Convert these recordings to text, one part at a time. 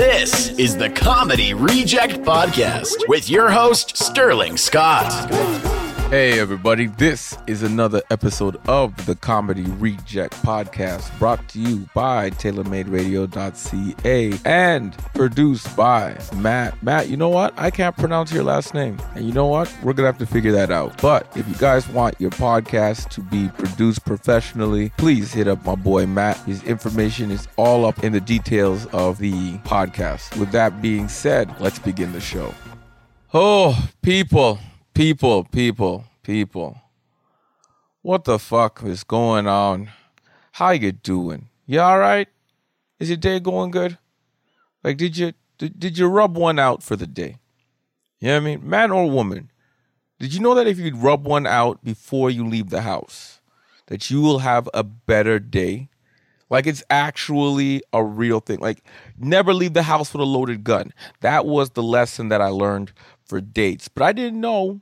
This is the Comedy Reject Podcast with your host, Sterling Scott. Hey, everybody, this is another episode of the Comedy Reject Podcast brought to you by TaylorMadeRadio.ca and produced by Matt. Matt, you know what? I can't pronounce your last name. And you know what? We're going to have to figure that out. But if you guys want your podcast to be produced professionally, please hit up my boy Matt. His information is all up in the details of the podcast. With that being said, let's begin the show. Oh, people. People, people, people. What the fuck is going on? How you doing? You all right? Is your day going good? Like, did you did, did you rub one out for the day? You know what I mean? Man or woman? Did you know that if you rub one out before you leave the house, that you will have a better day? Like it's actually a real thing. Like never leave the house with a loaded gun. That was the lesson that I learned for dates. But I didn't know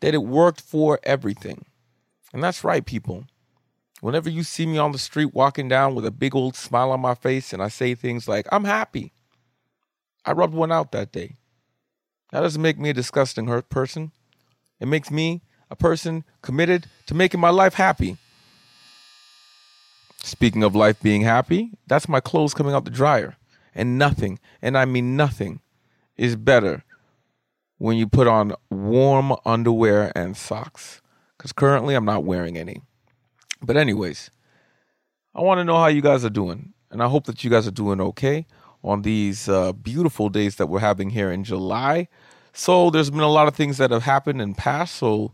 that it worked for everything. And that's right, people. Whenever you see me on the street walking down with a big old smile on my face and I say things like, I'm happy, I rubbed one out that day. That doesn't make me a disgusting hurt person. It makes me a person committed to making my life happy. Speaking of life being happy, that's my clothes coming out the dryer. And nothing, and I mean nothing, is better when you put on warm underwear and socks. Because currently I'm not wearing any. But, anyways, I want to know how you guys are doing. And I hope that you guys are doing okay on these uh, beautiful days that we're having here in July. So, there's been a lot of things that have happened and passed. So,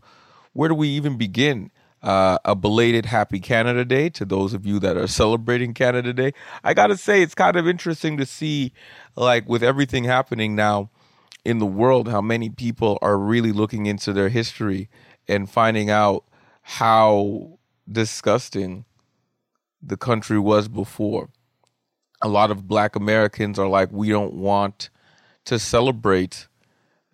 where do we even begin? Uh, a belated happy Canada Day to those of you that are celebrating Canada Day. I gotta say, it's kind of interesting to see, like, with everything happening now in the world, how many people are really looking into their history and finding out how disgusting the country was before. A lot of black Americans are like, we don't want to celebrate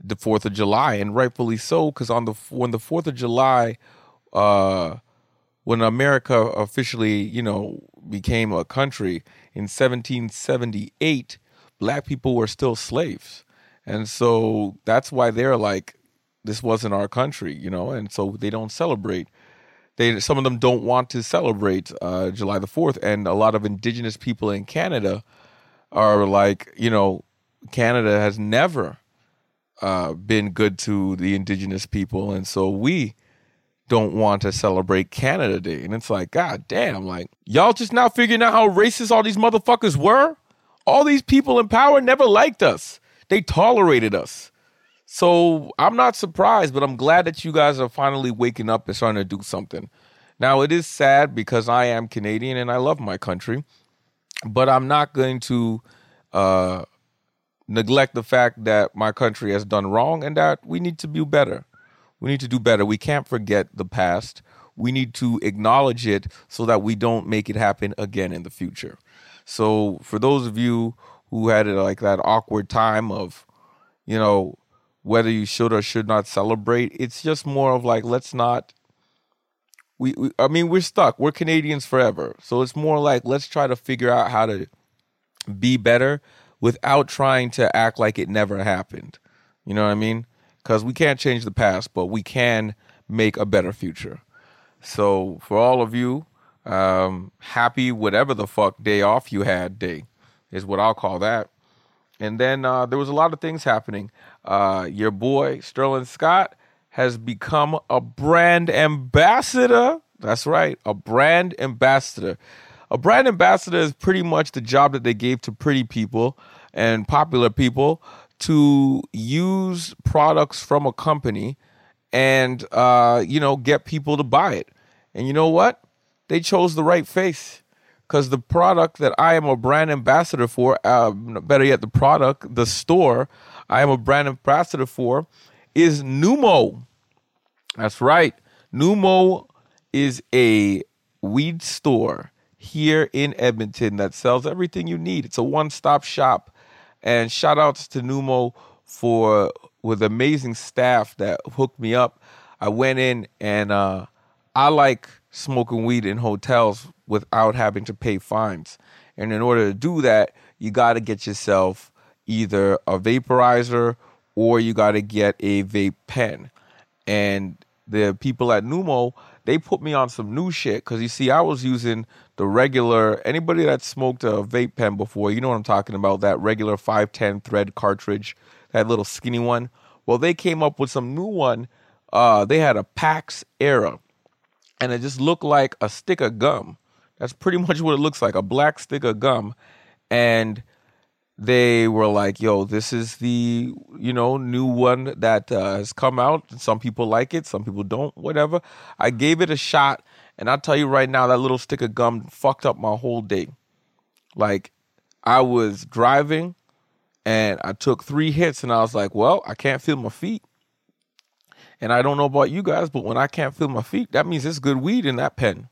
the Fourth of July, and rightfully so, because on the when the Fourth of July uh, when America officially, you know, became a country in 1778, black people were still slaves. And so that's why they're like, this wasn't our country, you know, and so they don't celebrate. They some of them don't want to celebrate uh, July the Fourth, and a lot of Indigenous people in Canada are like, you know, Canada has never uh, been good to the Indigenous people, and so we don't want to celebrate Canada Day. And it's like, God damn, like, y'all just now figuring out how racist all these motherfuckers were? All these people in power never liked us, they tolerated us. So I'm not surprised, but I'm glad that you guys are finally waking up and starting to do something. Now, it is sad because I am Canadian and I love my country, but I'm not going to uh, neglect the fact that my country has done wrong and that we need to do better. We need to do better. We can't forget the past. We need to acknowledge it so that we don't make it happen again in the future. So, for those of you who had it like that awkward time of, you know, whether you should or should not celebrate, it's just more of like, let's not. We, we, I mean, we're stuck. We're Canadians forever. So it's more like, let's try to figure out how to be better without trying to act like it never happened. You know what I mean? because we can't change the past, but we can make a better future. So for all of you, um, happy whatever the fuck day off you had day is what I'll call that. And then uh, there was a lot of things happening. Uh, your boy Sterling Scott has become a brand ambassador. That's right, a brand ambassador. A brand ambassador is pretty much the job that they gave to pretty people and popular people to use products from a company and uh, you know get people to buy it. And you know what? They chose the right face because the product that I am a brand ambassador for, uh, better yet, the product, the store I am a brand ambassador for, is Numo. That's right. Numo is a weed store here in Edmonton that sells everything you need. It's a one stop shop and shout outs to Numo for with amazing staff that hooked me up. I went in and uh, I like smoking weed in hotels without having to pay fines. And in order to do that, you got to get yourself either a vaporizer or you got to get a vape pen. And the people at Numo, they put me on some new shit because you see, I was using the regular. Anybody that smoked a vape pen before, you know what I'm talking about. That regular 510 thread cartridge, that little skinny one. Well, they came up with some new one. Uh, they had a Pax Era, and it just looked like a stick of gum. That's pretty much what it looks like a black stick of gum. And they were like, yo, this is the, you know, new one that uh, has come out. Some people like it, some people don't, whatever. I gave it a shot. And I'll tell you right now, that little stick of gum fucked up my whole day. Like, I was driving and I took three hits and I was like, well, I can't feel my feet. And I don't know about you guys, but when I can't feel my feet, that means it's good weed in that pen.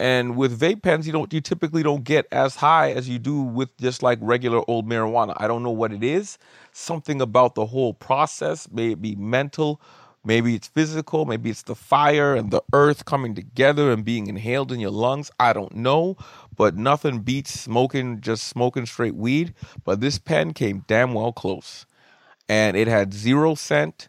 And with vape pens, you don't you typically don't get as high as you do with just like regular old marijuana. I don't know what it is. Something about the whole process, may it be mental, maybe it's physical, maybe it's the fire and the earth coming together and being inhaled in your lungs. I don't know, but nothing beats smoking just smoking straight weed. But this pen came damn well close, and it had zero scent.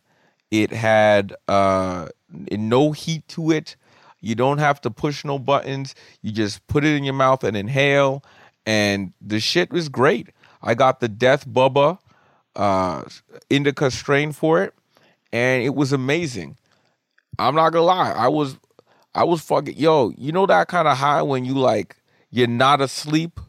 It had uh, no heat to it you don't have to push no buttons. You just put it in your mouth and inhale. And the shit was great. I got the Death Bubba uh, indica strain for it, and it was amazing. I'm not gonna lie. I was, I was fucking yo. You know that kind of high when you like you're not asleep,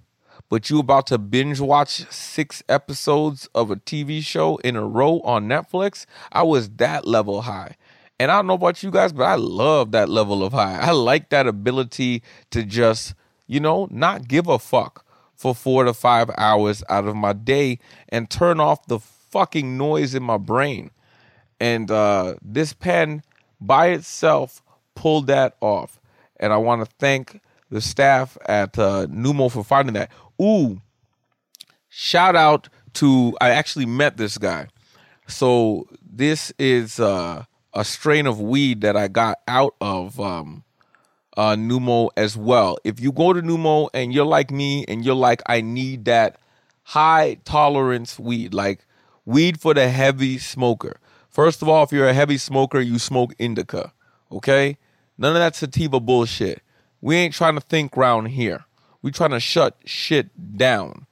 but you about to binge watch six episodes of a TV show in a row on Netflix. I was that level high. And I don't know about you guys, but I love that level of high. I like that ability to just, you know, not give a fuck for four to five hours out of my day and turn off the fucking noise in my brain. And uh, this pen by itself pulled that off. And I want to thank the staff at uh, Numo for finding that. Ooh, shout out to, I actually met this guy. So this is uh, a strain of weed that I got out of um, uh, Numo as well. If you go to Numo and you're like me and you're like, I need that high tolerance weed, like weed for the heavy smoker. First of all, if you're a heavy smoker, you smoke indica, okay? None of that sativa bullshit. We ain't trying to think round here. We trying to shut shit down.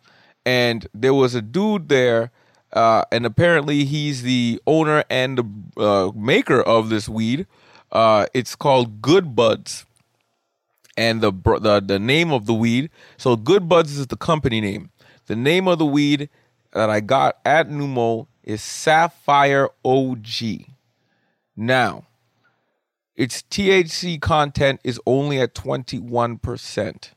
And there was a dude there uh, and apparently he's the owner and the uh, maker of this weed. Uh, it's called Good Buds, and the, the the name of the weed. So Good Buds is the company name. The name of the weed that I got at Numo is Sapphire OG. Now, its THC content is only at 21%.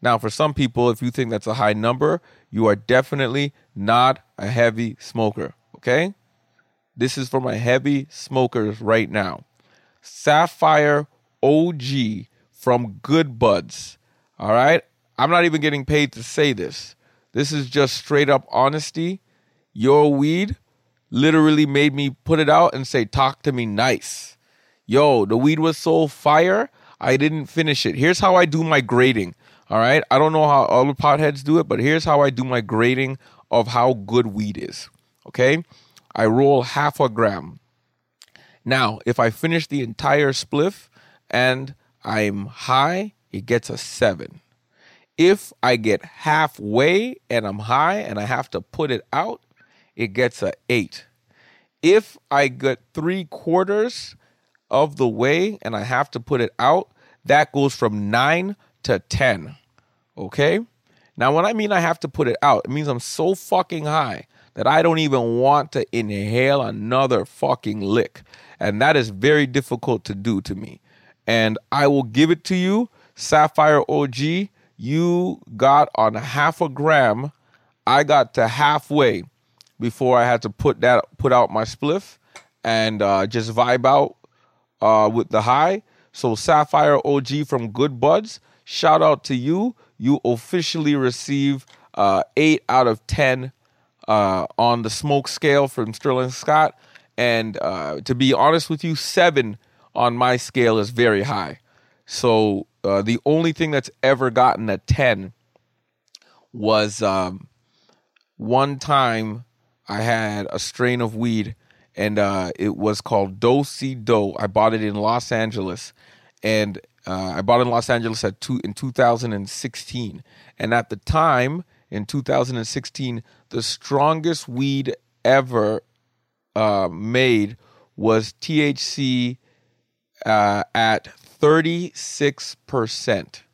Now, for some people, if you think that's a high number, you are definitely not a heavy smoker. Okay? This is for my heavy smokers right now. Sapphire OG from Good Buds. All right? I'm not even getting paid to say this. This is just straight up honesty. Your weed literally made me put it out and say, Talk to me nice. Yo, the weed was so fire, I didn't finish it. Here's how I do my grading. All right. I don't know how other potheads do it, but here's how I do my grading of how good weed is. Okay. I roll half a gram. Now, if I finish the entire spliff and I'm high, it gets a seven. If I get halfway and I'm high and I have to put it out, it gets a eight. If I get three quarters of the way and I have to put it out, that goes from nine to 10. Okay? Now, when I mean I have to put it out, it means I'm so fucking high that I don't even want to inhale another fucking lick. And that is very difficult to do to me. And I will give it to you, Sapphire OG. You got on half a gram. I got to halfway before I had to put that put out my spliff and uh, just vibe out uh, with the high. So Sapphire OG from Good Buds, shout out to you. You officially receive uh, eight out of ten uh, on the smoke scale from Sterling Scott, and uh, to be honest with you, seven on my scale is very high. So uh, the only thing that's ever gotten a ten was um, one time I had a strain of weed and uh, it was called Do Si Do. I bought it in Los Angeles, and uh, I bought in Los Angeles at two in 2016. And at the time in 2016, the strongest weed ever uh, made was THC uh, at 36 percent,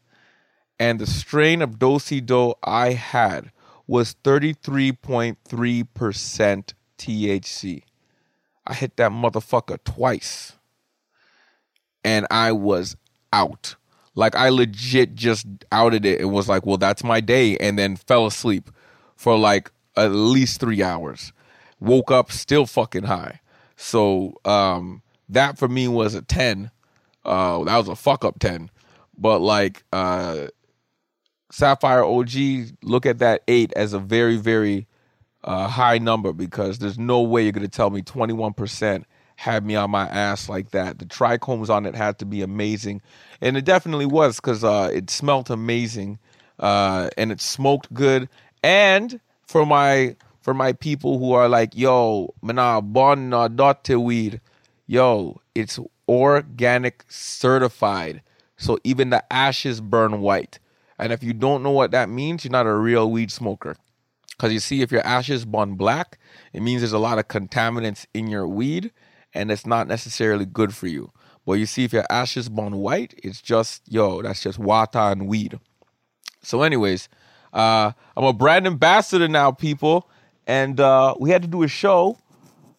and the strain of Do Si Do I had was 33.3 percent THC. I hit that motherfucker twice. And I was out. Like I legit just outed it and was like, well, that's my day. And then fell asleep for like at least three hours. Woke up still fucking high. So um, that for me was a 10. Uh, that was a fuck up 10. But like uh, Sapphire OG, look at that eight as a very, very uh, high number because there's no way you're going to tell me 21% had me on my ass like that. The trichomes on it had to be amazing. And it definitely was because uh, it smelled amazing uh, and it smoked good. And for my for my people who are like, yo, mana bon na dote weed, yo, it's organic certified. So even the ashes burn white. And if you don't know what that means, you're not a real weed smoker. Because you see, if your ashes burn black, it means there's a lot of contaminants in your weed and it's not necessarily good for you. But you see, if your ashes burn white, it's just, yo, that's just water and weed. So, anyways, uh, I'm a brand ambassador now, people. And uh, we had to do a show.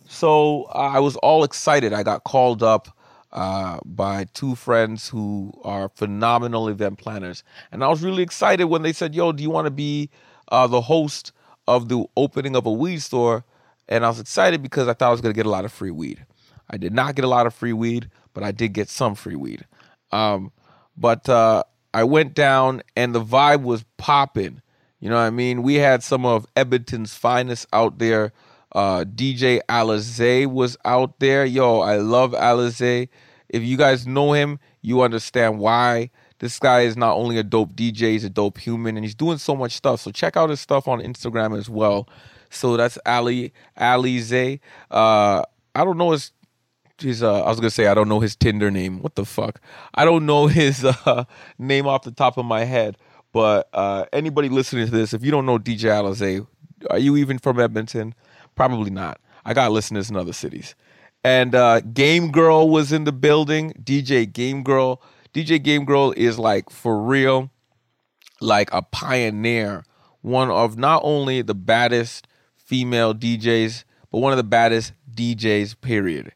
So uh, I was all excited. I got called up uh, by two friends who are phenomenal event planners. And I was really excited when they said, yo, do you want to be uh, the host of the opening of a weed store, and I was excited because I thought I was going to get a lot of free weed. I did not get a lot of free weed, but I did get some free weed. Um, but uh, I went down, and the vibe was popping. You know what I mean? We had some of Edmonton's finest out there. Uh, DJ Alizé was out there. Yo, I love Alizé. If you guys know him, you understand why. This guy is not only a dope DJ, he's a dope human, and he's doing so much stuff. So check out his stuff on Instagram as well. So that's Ali Alizé. Uh, I don't know his his uh, I was gonna say I don't know his Tinder name. What the fuck? I don't know his uh, name off the top of my head. But uh, anybody listening to this, if you don't know DJ Alizé, are you even from Edmonton? Probably not. I got listeners in other cities. And uh, Game Girl was in the building. DJ Game Girl. DJ Game Girl is like for real, like a pioneer, one of not only the baddest female DJs, but one of the baddest DJs, period.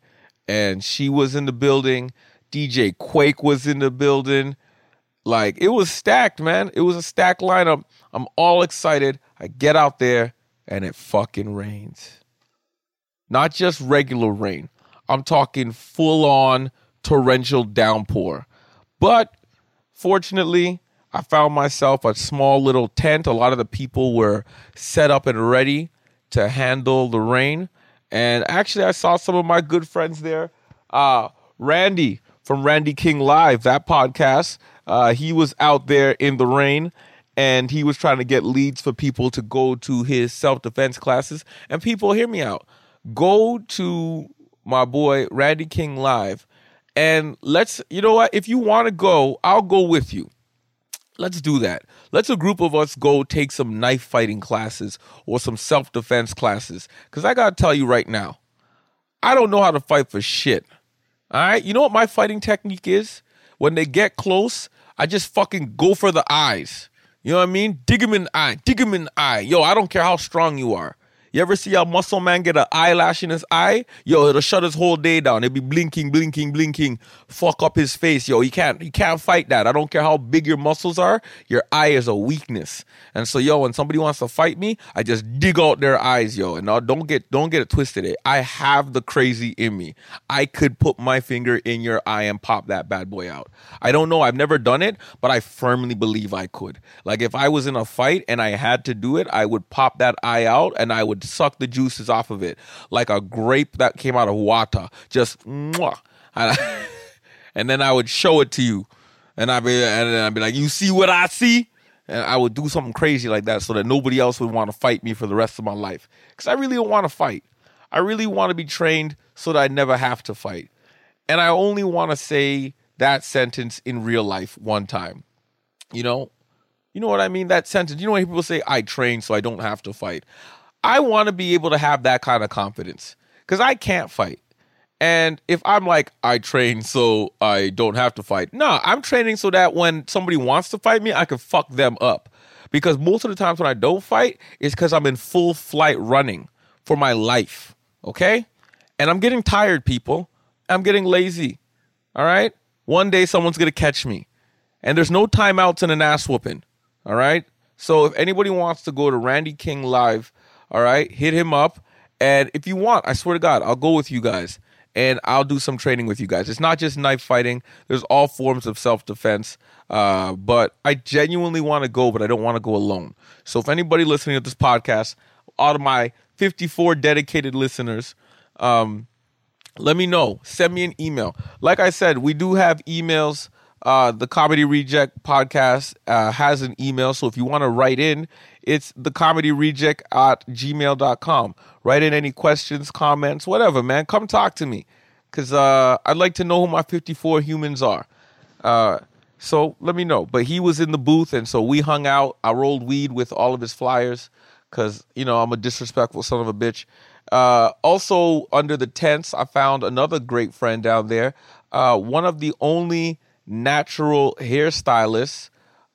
And she was in the building. DJ Quake was in the building. Like it was stacked, man. It was a stacked lineup. I'm all excited. I get out there and it fucking rains. Not just regular rain. I'm talking full on torrential downpour. But fortunately, I found myself a small little tent. A lot of the people were set up and ready to handle the rain. And actually, I saw some of my good friends there. Uh, Randy from Randy King Live, that podcast, uh, he was out there in the rain and he was trying to get leads for people to go to his self defense classes. And people, hear me out. Go to my boy Randy King Live and let's, you know what? If you want to go, I'll go with you. Let's do that. Let's a group of us go take some knife fighting classes or some self defense classes. Because I got to tell you right now, I don't know how to fight for shit. All right? You know what my fighting technique is? When they get close, I just fucking go for the eyes. You know what I mean? Dig him in the eye. Dig him in the eye. Yo, I don't care how strong you are. You ever see a muscle man get an eyelash in his eye? Yo, it'll shut his whole day down. It'll be blinking, blinking, blinking, fuck up his face. Yo, he can't he can't fight that. I don't care how big your muscles are, your eye is a weakness. And so, yo, when somebody wants to fight me, I just dig out their eyes, yo. And now don't get don't get it twisted. Eh? I have the crazy in me. I could put my finger in your eye and pop that bad boy out. I don't know, I've never done it, but I firmly believe I could. Like if I was in a fight and I had to do it, I would pop that eye out and I would suck the juices off of it like a grape that came out of water. Just mwah. And, and then I would show it to you. And I'd be and I'd be like, you see what I see? And I would do something crazy like that so that nobody else would want to fight me for the rest of my life. Because I really don't want to fight. I really want to be trained so that I never have to fight. And I only want to say that sentence in real life one time. You know, you know what I mean? That sentence. You know when people say, I train so I don't have to fight. I want to be able to have that kind of confidence because I can't fight. And if I'm like, I train so I don't have to fight, no, I'm training so that when somebody wants to fight me, I can fuck them up. Because most of the times when I don't fight, it's because I'm in full flight running for my life. Okay? And I'm getting tired, people. I'm getting lazy. All right? One day someone's going to catch me. And there's no timeouts in an ass whooping. All right? So if anybody wants to go to Randy King Live, all right, hit him up. And if you want, I swear to God, I'll go with you guys and I'll do some training with you guys. It's not just knife fighting, there's all forms of self defense. Uh, but I genuinely want to go, but I don't want to go alone. So if anybody listening to this podcast, out of my 54 dedicated listeners, um, let me know. Send me an email. Like I said, we do have emails. Uh, the Comedy Reject podcast uh, has an email. So if you want to write in, it's the comedy reject at gmail.com. Write in any questions, comments, whatever, man. Come talk to me. Because uh, I'd like to know who my 54 humans are. Uh, so let me know. But he was in the booth, and so we hung out. I rolled weed with all of his flyers because, you know, I'm a disrespectful son of a bitch. Uh, also, under the tents, I found another great friend down there. Uh, one of the only natural hairstylist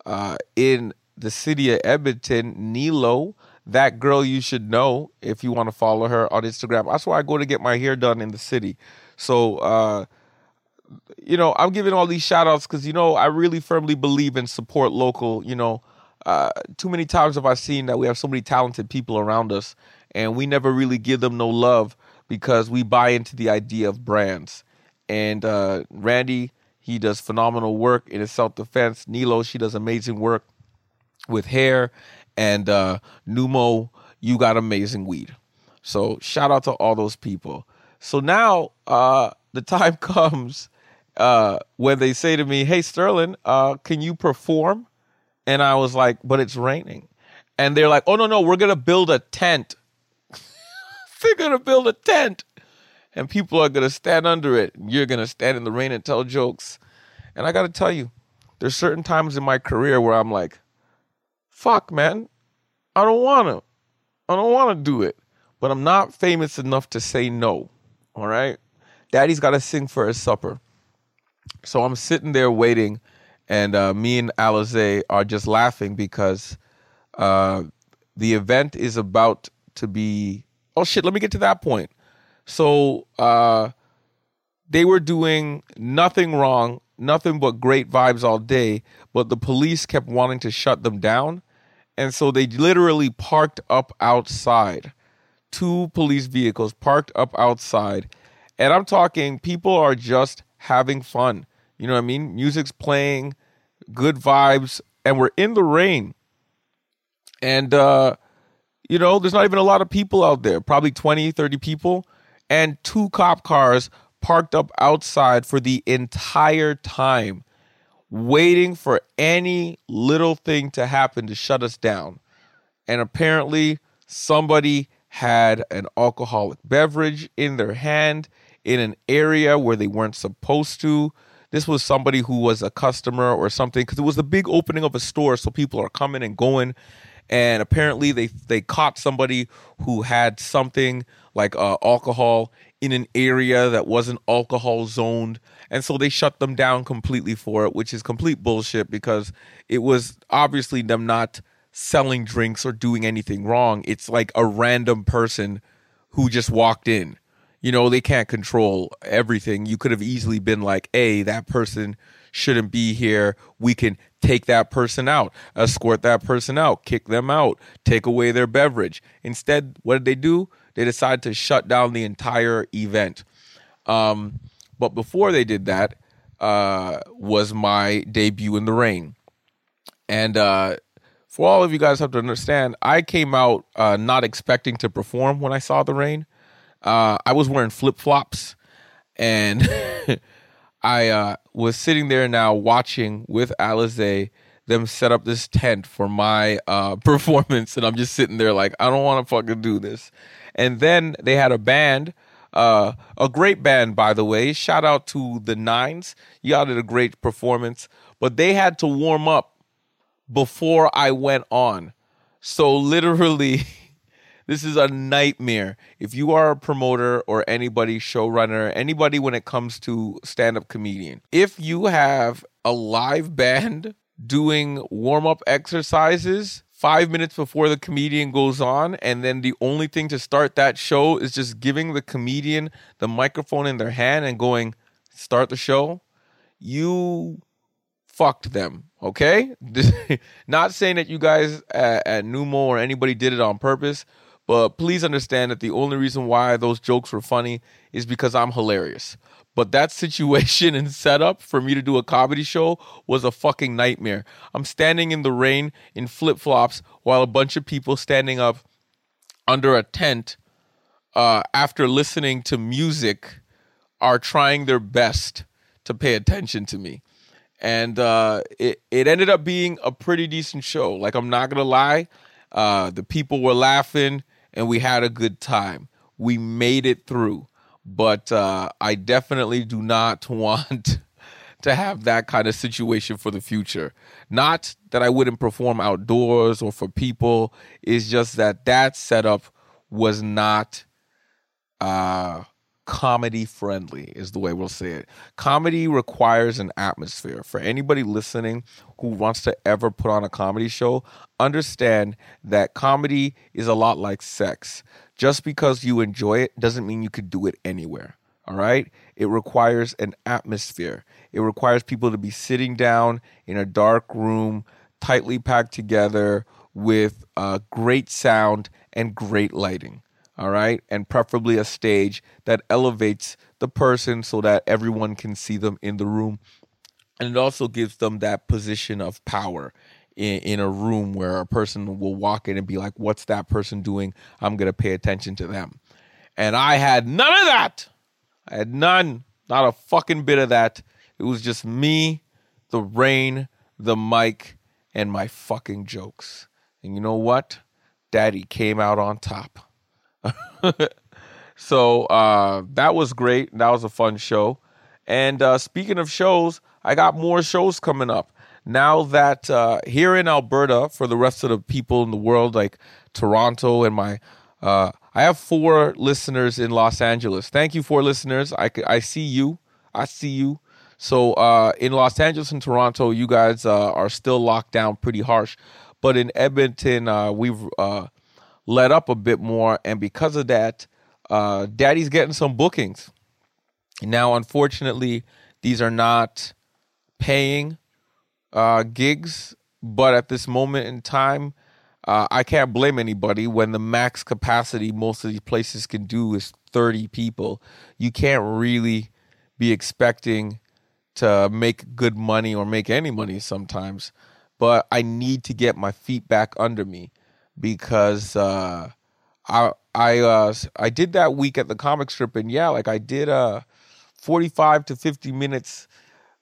uh, in the city of Edmonton, Nilo. That girl you should know if you want to follow her on Instagram. That's why I go to get my hair done in the city. So, uh, you know, I'm giving all these shout outs because, you know, I really firmly believe in support local. You know, uh, too many times have I seen that we have so many talented people around us and we never really give them no love because we buy into the idea of brands. And uh, Randy, he does phenomenal work in his self defense. Nilo, she does amazing work with hair. And uh, Numo, you got amazing weed. So shout out to all those people. So now uh, the time comes uh, when they say to me, "Hey Sterling, uh, can you perform?" And I was like, "But it's raining." And they're like, "Oh no, no, we're gonna build a tent. they're gonna build a tent, and people are gonna stand under it. You're gonna stand in the rain and tell jokes." And I got to tell you, there's certain times in my career where I'm like, "Fuck, man, I don't want to. I don't want to do it." But I'm not famous enough to say no. All right. Daddy's got to sing for his supper. So I'm sitting there waiting, and uh, me and Alize are just laughing because uh, the event is about to be. Oh shit! Let me get to that point. So uh, they were doing nothing wrong, nothing but great vibes all day, but the police kept wanting to shut them down, and so they literally parked up outside. Two police vehicles parked up outside, and I'm talking people are just having fun. You know what I mean? Music's playing, good vibes, and we're in the rain. And, uh, you know, there's not even a lot of people out there, probably 20, 30 people, and two cop cars parked up outside for the entire time, waiting for any little thing to happen to shut us down. And apparently, somebody had an alcoholic beverage in their hand in an area where they weren't supposed to. This was somebody who was a customer or something because it was the big opening of a store, so people are coming and going. And apparently, they they caught somebody who had something like uh, alcohol in an area that wasn't alcohol zoned, and so they shut them down completely for it, which is complete bullshit because it was obviously them not selling drinks or doing anything wrong. It's like a random person who just walked in you know, they can't control everything. You could have easily been like, hey, that person shouldn't be here. We can take that person out, escort that person out, kick them out, take away their beverage. Instead, what did they do? They decided to shut down the entire event. Um, but before they did that, uh, was my debut in the rain. And uh, for all of you guys have to understand, I came out uh, not expecting to perform when I saw the rain. Uh, I was wearing flip flops, and I uh, was sitting there now watching with Alize them set up this tent for my uh, performance, and I'm just sitting there like I don't want to fucking do this. And then they had a band, uh, a great band by the way. Shout out to the Nines, y'all did a great performance, but they had to warm up before I went on. So literally. This is a nightmare. If you are a promoter or anybody, showrunner, anybody when it comes to stand up comedian, if you have a live band doing warm up exercises five minutes before the comedian goes on, and then the only thing to start that show is just giving the comedian the microphone in their hand and going, start the show, you fucked them. Okay, not saying that you guys at, at Numo or anybody did it on purpose, but please understand that the only reason why those jokes were funny is because I'm hilarious. But that situation and setup for me to do a comedy show was a fucking nightmare. I'm standing in the rain in flip flops while a bunch of people standing up under a tent uh, after listening to music are trying their best to pay attention to me. And uh, it, it ended up being a pretty decent show. Like, I'm not going to lie. Uh, the people were laughing and we had a good time. We made it through, but uh, I definitely do not want to have that kind of situation for the future. Not that I wouldn't perform outdoors or for people. It's just that that setup was not uh, comedy friendly is the way we'll say it. Comedy requires an atmosphere. For anybody listening who wants to ever put on a comedy show, understand that comedy is a lot like sex. Just because you enjoy it doesn't mean you could do it anywhere. All right? It requires an atmosphere. It requires people to be sitting down in a dark room, tightly packed together with uh, great sound and great lighting all right, and preferably a stage that elevates the person so that everyone can see them in the room. And it also gives them that position of power in, in a room where a person will walk in and be like, What's that person doing? I'm going to pay attention to them. And I had none of that. I had none, not a fucking bit of that. It was just me, the rain, the mic, and my fucking jokes. And you know what? Daddy came out on top. so uh, that was great. That was a fun show. And uh, speaking of shows, I got more shows coming up. Now that uh, here in Alberta, for the rest of the people in the world, like Toronto and my, uh, I have four listeners in Los Angeles. Thank you, four listeners. I, I see you. I see you. So uh, in Los Angeles and Toronto, you guys uh, are still locked down pretty harsh. But in Edmonton, uh, we've uh, let up a bit more, and because of that, uh, Daddy's getting some bookings. Now, unfortunately, these are not paying uh, gigs, but at this moment in time, uh, I can't blame anybody when the max capacity most of these places can do is 30 people. You can't really be expecting to make good money or make any money sometimes. But I need to get my feet back under me because uh, I I uh, I did that week at the comic strip and yeah, like I did uh 45 to 50 minutes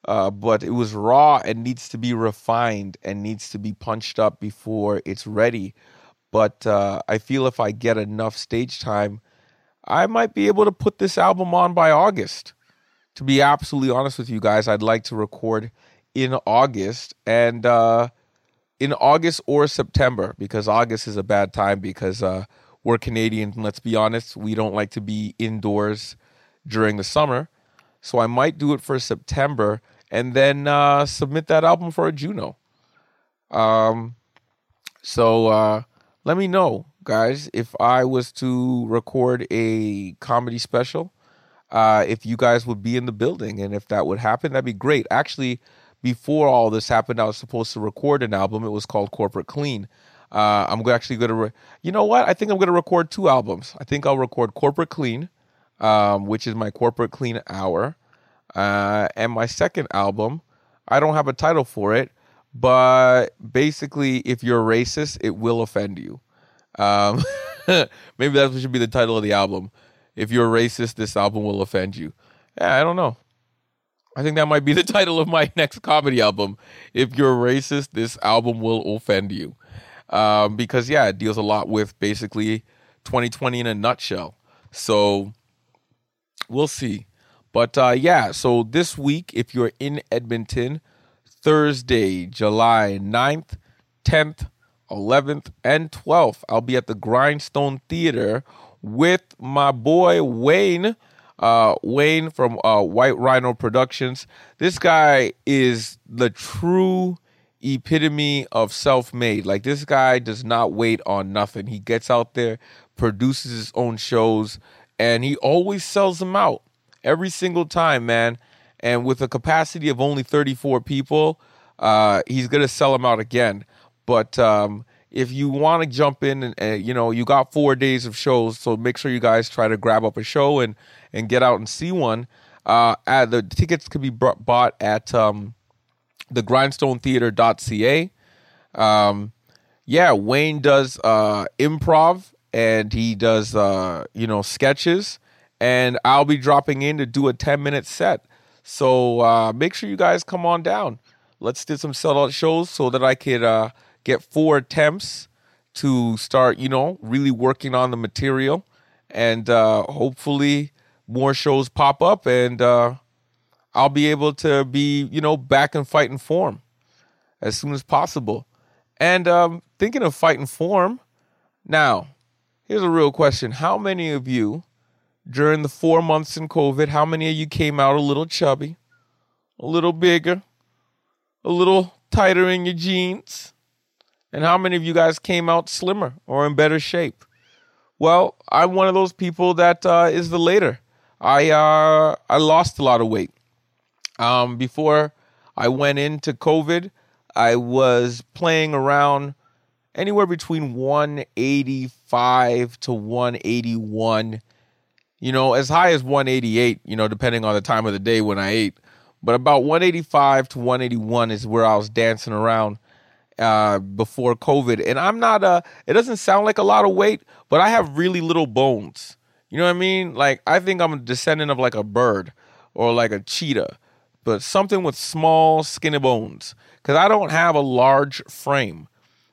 uh, but it was raw and needs to be refined and needs to be punched up before it's ready. But uh, I feel if I get enough stage time, I might be able to put this album on by August. To be absolutely honest with you guys, I'd like to record in August and uh, in August or September because August is a bad time because uh, we're Canadian. Let's be honest, we don't like to be indoors during the summer. So I might do it for September and then uh, submit that album for a Juno. Um, so uh, let me know, guys, if I was to record a comedy special, uh, if you guys would be in the building, and if that would happen, that'd be great. Actually, before all this happened, I was supposed to record an album. It was called Corporate Clean. Uh, I'm actually going to, re- you know what? I think I'm going to record two albums. I think I'll record Corporate Clean, um, which is my Corporate Clean hour, uh, and my second album. I don't have a title for it, but basically, if you're racist, it will offend you. Um, maybe that should be the title of the album. If you're racist, this album will offend you. Yeah, I don't know. I think that might be the title of my next comedy album. If you're racist, this album will offend you. Um, because, yeah, it deals a lot with basically 2020 in a nutshell. So we'll see. But uh, yeah, so this week, if you're in Edmonton, Thursday, July 9th, 10th, 11th, and 12th, I'll be at the Grindstone Theater with my boy Wayne uh, Wayne from uh, White Rhino Productions. This guy is the true epitome of self-made. Like this guy does not wait on nothing. He gets out there, produces his own shows, and he always sells them out every single time, man. And with a capacity of only 34 people, uh, he's gonna sell them out again. But um, if you want to jump in and you know you got four days of shows, so make sure you guys try to grab up a show and and get out and see one. Uh, at the tickets could be bought at um, the grindstonetheater.ca. Um, yeah, Wayne does uh, improv and he does uh, you know sketches, and I'll be dropping in to do a ten minute set. So uh, make sure you guys come on down. Let's do some sellout shows so that I could uh, get four attempts to start, you know, really working on the material, and uh, hopefully more shows pop up, and uh, I'll be able to be, you know, back in fighting form as soon as possible. And um, thinking of fighting form, now here's a real question: How many of you during the four months in COVID, how many of you came out a little chubby, a little bigger, a little tighter in your jeans? And how many of you guys came out slimmer or in better shape? Well, I'm one of those people that uh, is the later. I uh, I lost a lot of weight. Um, before I went into COVID, I was playing around anywhere between 185 to 181. You know, as high as 188. You know, depending on the time of the day when I ate. But about 185 to 181 is where I was dancing around uh, before COVID. And I'm not a, it doesn't sound like a lot of weight, but I have really little bones. You know what I mean? Like, I think I'm a descendant of like a bird or like a cheetah, but something with small, skinny bones. Because I don't have a large frame.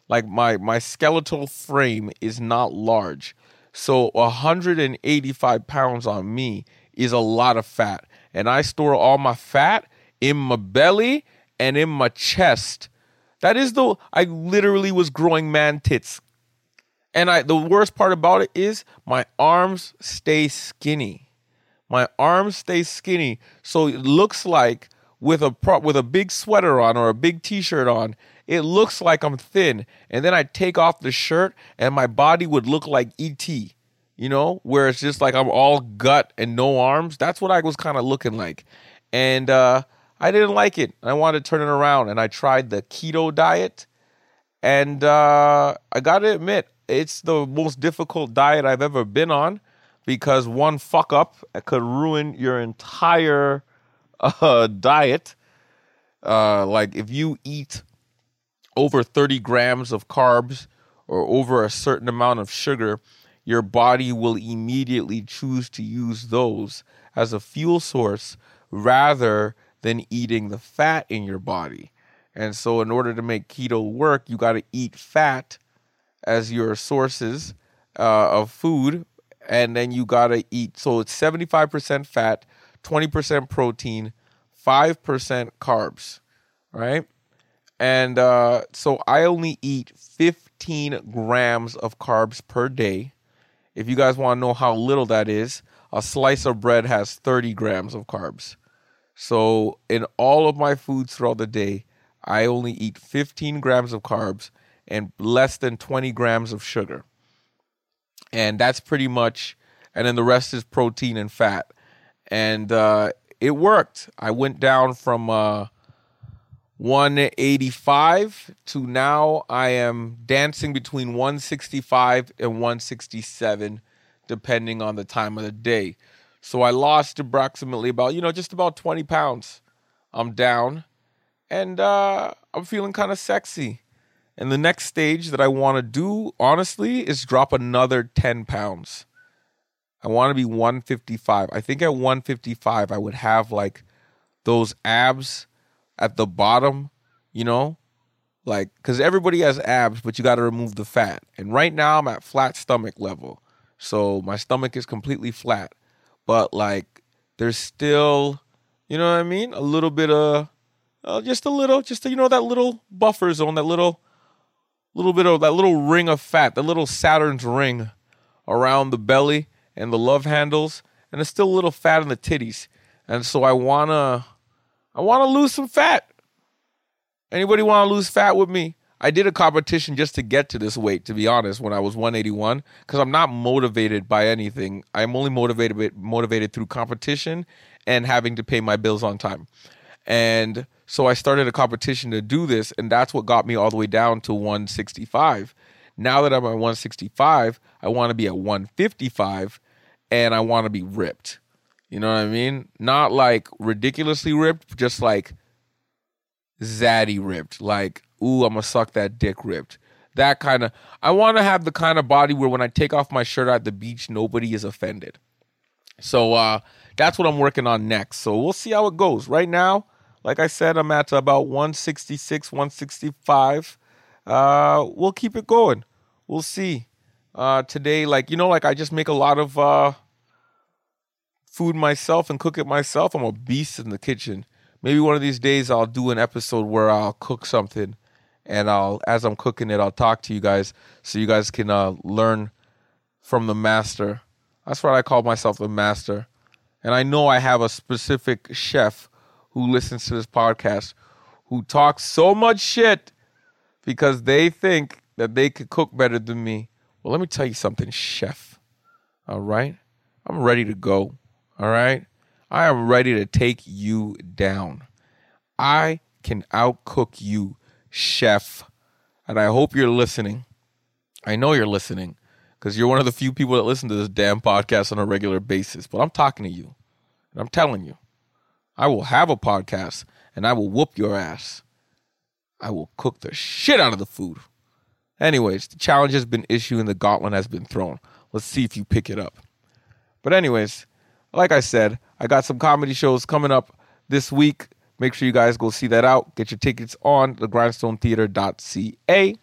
Like, my, my skeletal frame is not large. So 185 pounds on me is a lot of fat. And I store all my fat in my belly and in my chest that is the I literally was growing man tits. And I the worst part about it is my arms stay skinny. My arms stay skinny. So it looks like with a pro, with a big sweater on or a big t-shirt on, it looks like I'm thin. And then I take off the shirt and my body would look like ET. You know, where it's just like I'm all gut and no arms. That's what I was kind of looking like. And uh I didn't like it. I wanted to turn it around, and I tried the keto diet. And uh, I got to admit, it's the most difficult diet I've ever been on because one fuck up could ruin your entire uh, diet. Uh, like if you eat over 30 grams of carbs or over a certain amount of sugar, your body will immediately choose to use those as a fuel source rather than eating the fat in your body. And so, in order to make keto work, you got to eat fat as your sources uh, of food, and then you got to eat. So, it's 75% fat, 20% protein, 5% carbs, right? And uh, so, I only eat 15 grams of carbs per day. If you guys want to know how little that is, a slice of bread has 30 grams of carbs. So, in all of my foods throughout the day, I only eat 15 grams of carbs and less than 20 grams of sugar. And that's pretty much, and then the rest is protein and fat. And uh, it worked. I went down from uh, 185 to now I am dancing between 165 and 167, depending on the time of the day. So I lost approximately about, you know, just about 20 pounds. I'm down and uh, I'm feeling kind of sexy. And the next stage that I want to do, honestly, is drop another 10 pounds. I want to be 155. I think at 155, I would have like those abs at the bottom, you know, like because everybody has abs, but you got to remove the fat. And right now I'm at flat stomach level, so my stomach is completely flat, but like there's still, you know what I mean, a little bit of, uh, just a little, just a, you know that little buffer zone, that little, little bit of that little ring of fat, that little Saturn's ring around the belly and the love handles, and there's still a little fat in the titties, and so I wanna, I wanna lose some fat. Anybody want to lose fat with me? I did a competition just to get to this weight, to be honest, when I was 181, because I'm not motivated by anything. I'm only motivated motivated through competition and having to pay my bills on time. And so I started a competition to do this, and that's what got me all the way down to 165. Now that I'm at 165, I want to be at 155 and I want to be ripped. You know what I mean? Not like ridiculously ripped, just like zaddy ripped. Like, ooh, I'm gonna suck that dick ripped. That kind of. I want to have the kind of body where when I take off my shirt at the beach, nobody is offended. So uh, that's what I'm working on next. So we'll see how it goes. Right now, like I said, I'm at about 166, 165. Uh, we'll keep it going. We'll see. Uh, today, like you know, like I just make a lot of uh, food myself and cook it myself. I'm a beast in the kitchen maybe one of these days I'll do an episode where I'll cook something and I'll as I'm cooking it I'll talk to you guys so you guys can uh, learn from the master. That's what I call myself the master. And I know I have a specific chef who listens to this podcast who talks so much shit because they think that they could cook better than me. Well, let me tell you something, chef. All right? I'm ready to go. All right? I am ready to take you down. I can outcook you, chef. And I hope you're listening. I know you're listening because you're one of the few people that listen to this damn podcast on a regular basis. But I'm talking to you. And I'm telling you, I will have a podcast and I will whoop your ass. I will cook the shit out of the food. Anyways, the challenge has been issued and the gauntlet has been thrown. Let's see if you pick it up. But, anyways, like I said, I got some comedy shows coming up this week. Make sure you guys go see that out. Get your tickets on thegrindstonetheater.ca.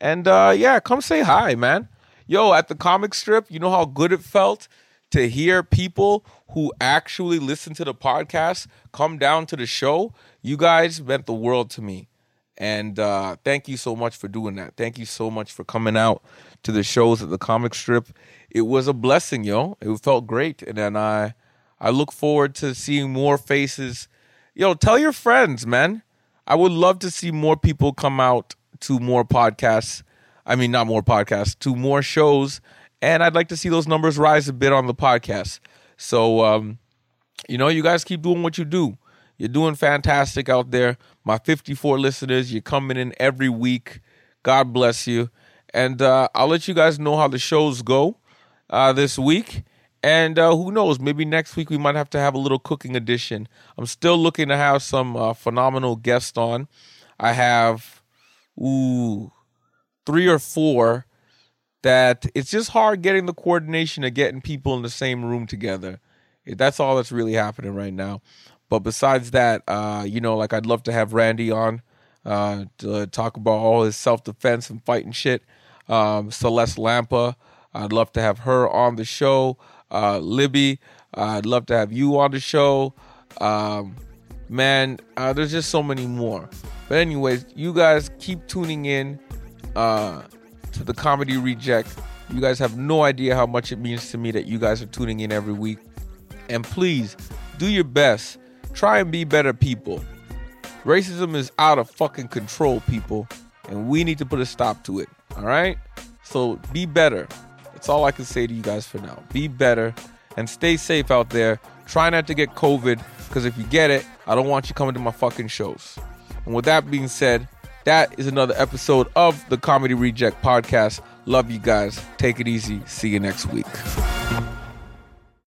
And uh, yeah, come say hi, man. Yo, at the comic strip, you know how good it felt to hear people who actually listen to the podcast come down to the show? You guys meant the world to me. And uh, thank you so much for doing that. Thank you so much for coming out to the shows at the comic strip. It was a blessing, yo. It felt great. And then I I look forward to seeing more faces. Yo, tell your friends, man. I would love to see more people come out to more podcasts. I mean, not more podcasts, to more shows. And I'd like to see those numbers rise a bit on the podcast. So, um, you know, you guys keep doing what you do. You're doing fantastic out there. My 54 listeners, you're coming in every week. God bless you. And uh, I'll let you guys know how the shows go uh, this week. And uh, who knows? Maybe next week we might have to have a little cooking edition. I'm still looking to have some uh, phenomenal guests on. I have, ooh, three or four that it's just hard getting the coordination of getting people in the same room together. That's all that's really happening right now. But besides that, uh, you know, like I'd love to have Randy on uh, to talk about all his self defense and fighting shit. Um, Celeste Lampa, I'd love to have her on the show uh, Libby. I'd love to have you on the show. Um, man, uh, there's just so many more. But anyways, you guys keep tuning in uh, to the Comedy Reject. You guys have no idea how much it means to me that you guys are tuning in every week. And please do your best. Try and be better people. Racism is out of fucking control, people. And we need to put a stop to it. All right? So be better. That's all I can say to you guys for now. Be better and stay safe out there. Try not to get COVID because if you get it, I don't want you coming to my fucking shows. And with that being said, that is another episode of the Comedy Reject Podcast. Love you guys. Take it easy. See you next week.